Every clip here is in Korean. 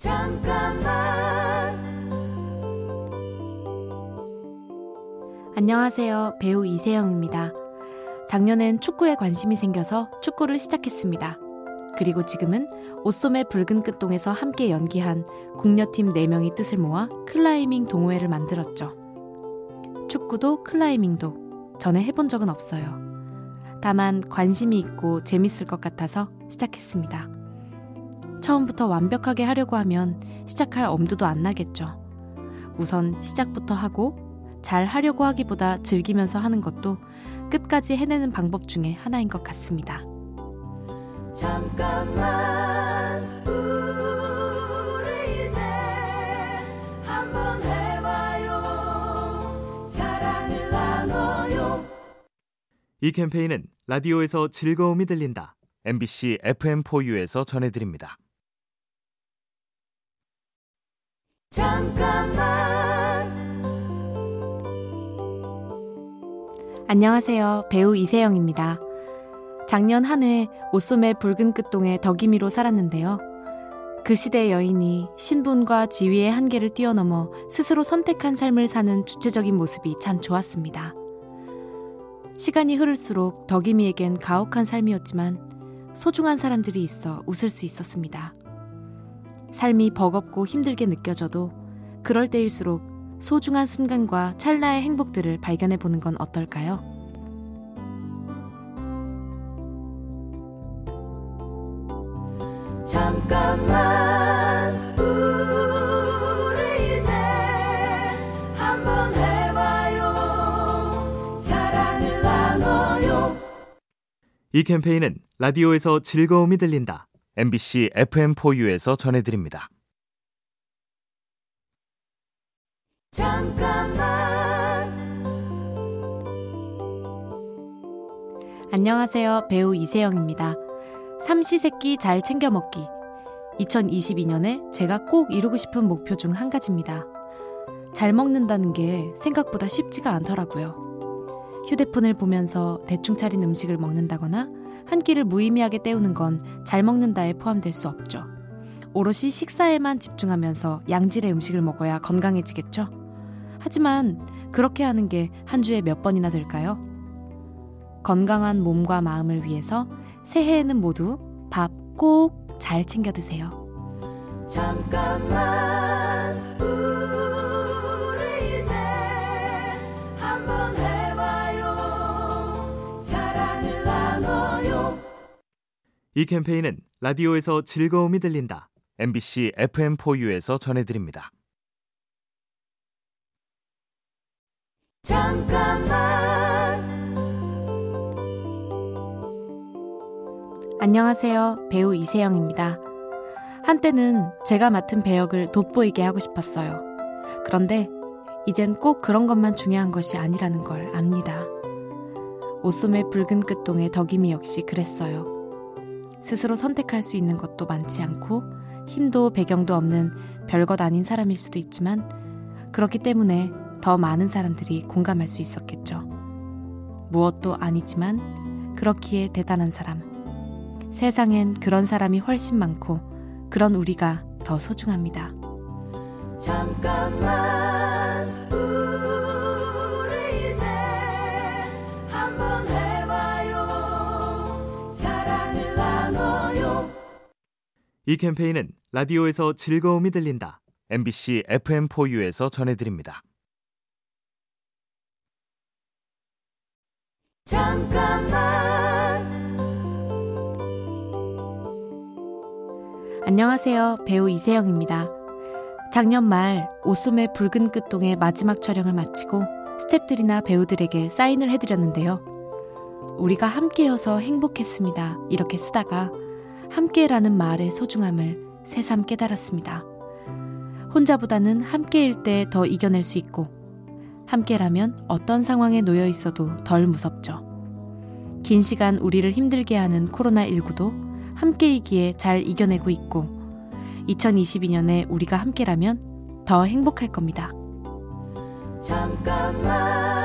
잠깐만 안녕하세요. 배우 이세영입니다. 작년엔 축구에 관심이 생겨서 축구를 시작했습니다. 그리고 지금은 옷소매 붉은 끝동에서 함께 연기한 공녀팀 4명이 뜻을 모아 클라이밍 동호회를 만들었죠. 축구도 클라이밍도 전에 해본 적은 없어요. 다만 관심이 있고 재밌을 것 같아서 시작했습니다. 처음부터 완벽하게 하려고 하면 시작할 엄두도 안 나겠죠. 우선 시작부터 하고 잘 하려고 하기보다 즐기면서 하는 것도 끝까지 해내는 방법 중에 하나인 것 같습니다. 잠깐만 우리 이제 한번 해봐요 사랑을 나눠요 이 캠페인은 라디오에서 즐거움이 들린다. MBC FM4U에서 전해드립니다. 잠깐만 안녕하세요. 배우 이세영입니다. 작년 한 해 옷소매 붉은 끝동의 덕이미로 살았는데요. 그 시대 여인이 신분과 지위의 한계를 뛰어넘어 스스로 선택한 삶을 사는 주체적인 모습이 참 좋았습니다. 시간이 흐를수록 덕이미에겐 가혹한 삶이었지만 소중한 사람들이 있어 웃을 수 있었습니다. 삶이 버겁고 힘들게 느껴져도 그럴 때일수록 소중한 순간과 찰나의 행복들을 발견해 보는 건 어떨까요? 잠깐만 우리 이제 한번 해봐요 사랑을 나눠요 이 캠페인은 라디오에서 즐거움이 들린다. MBC FM4U에서 전해드립니다. 잠깐만 안녕하세요. 배우 이세영입니다. 삼시세끼 잘 챙겨 먹기. 2022년에 제가 꼭 이루고 싶은 목표 중 한 가지입니다. 잘 먹는다는 게 생각보다 쉽지가 않더라고요. 휴대폰을 보면서 대충 차린 음식을 먹는다거나 한 끼를 무의미하게 때우는 건 잘 먹는다에 포함될 수 없죠. 오롯이 식사에만 집중하면서 양질의 음식을 먹어야 건강해지겠죠? 하지만 그렇게 하는 게 한 주에 몇 번이나 될까요? 건강한 몸과 마음을 위해서 새해에는 모두 밥 꼭 잘 챙겨 드세요. 잠깐만 이 캠페인은 라디오에서 즐거움이 들린다. MBC FM4U에서 전해드립니다. 잠깐만 안녕하세요. 배우 이세영입니다. 한때는 제가 맡은 배역을 돋보이게 하고 싶었어요. 그런데 이젠 꼭 그런 것만 중요한 것이 아니라는 걸 압니다. 옷소매 붉은 끝동의 덕임이 역시 그랬어요. 스스로 선택할 수 있는 것도 많지 않고 힘도 배경도 없는 별것 아닌 사람일 수도 있지만 그렇기 때문에 더 많은 사람들이 공감할 수 있었겠죠. 무엇도 아니지만 그렇기에 대단한 사람. 세상엔 그런 사람이 훨씬 많고 그런 우리가 더 소중합니다. 잠깐만 이 캠페인은 라디오에서 즐거움이 들린다. MBC FM4U에서 전해드립니다. 잠깐만 안녕하세요. 배우 이세영입니다. 작년 말 옷소매 붉은 끝동의 마지막 촬영을 마치고 스탭들이나 배우들에게 사인을 해드렸는데요. 우리가 함께여서 행복했습니다. 이렇게 쓰다가 함께라는 말의 소중함을 새삼 깨달았습니다. 혼자보다는 함께일 때 더 이겨낼 수 있고 함께라면 어떤 상황에 놓여 있어도 덜 무섭죠. 긴 시간 우리를 힘들게 하는 코로나19도 함께이기에 잘 이겨내고 있고 2022년에 우리가 함께라면 더 행복할 겁니다. 잠깐만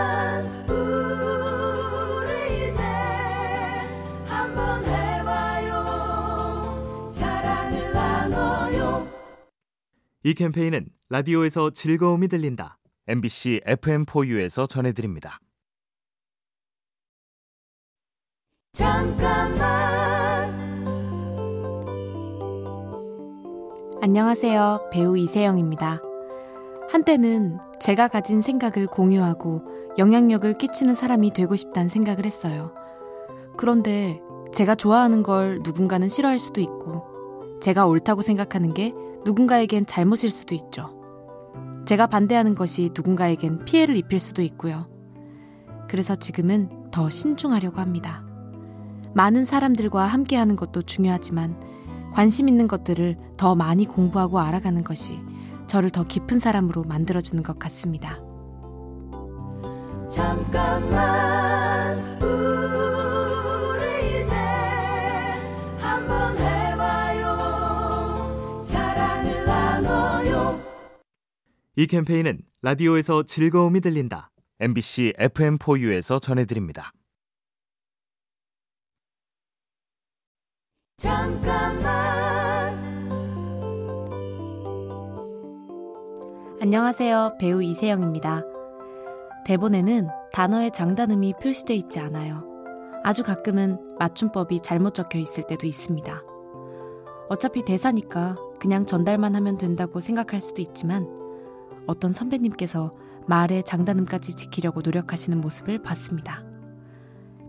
이 캠페인은 라디오에서 즐거움이 들린다. MBC FM4U에서 전해드립니다. 잠깐만 안녕하세요. 배우 이세영입니다. 한때는 제가 가진 생각을 공유하고 영향력을 끼치는 사람이 되고 싶다는 생각을 했어요. 그런데 제가 좋아하는 걸 누군가는 싫어할 수도 있고, 제가 옳다고 생각하는 게 누군가에겐 잘못일 수도 있죠. 제가 반대하는 것이 누군가에겐 피해를 입힐 수도 있고요. 그래서 지금은 더 신중하려고 합니다. 많은 사람들과 함께하는 것도 중요하지만 관심 있는 것들을 더 많이 공부하고 알아가는 것이 저를 더 깊은 사람으로 만들어주는 것 같습니다. 잠깐만 이 캠페인은 라디오에서 즐거움이 들린다. MBC FM4U에서 전해드립니다. 잠깐만 안녕하세요. 배우 이세영입니다. 대본에는 단어의 장단음이 표시되어 있지 않아요. 아주 가끔은 맞춤법이 잘못 적혀 있을 때도 있습니다. 어차피 대사니까 그냥 전달만 하면 된다고 생각할 수도 있지만 어떤 선배님께서 말의 장단음까지 지키려고 노력하시는 모습을 봤습니다.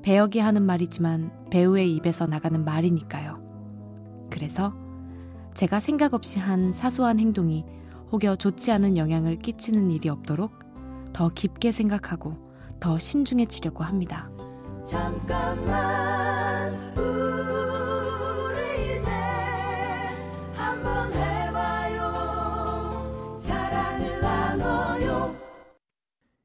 배역이 하는 말이지만 배우의 입에서 나가는 말이니까요. 그래서 제가 생각 없이 한 사소한 행동이 혹여 좋지 않은 영향을 끼치는 일이 없도록 더 깊게 생각하고 더 신중해지려고 합니다. 잠깐만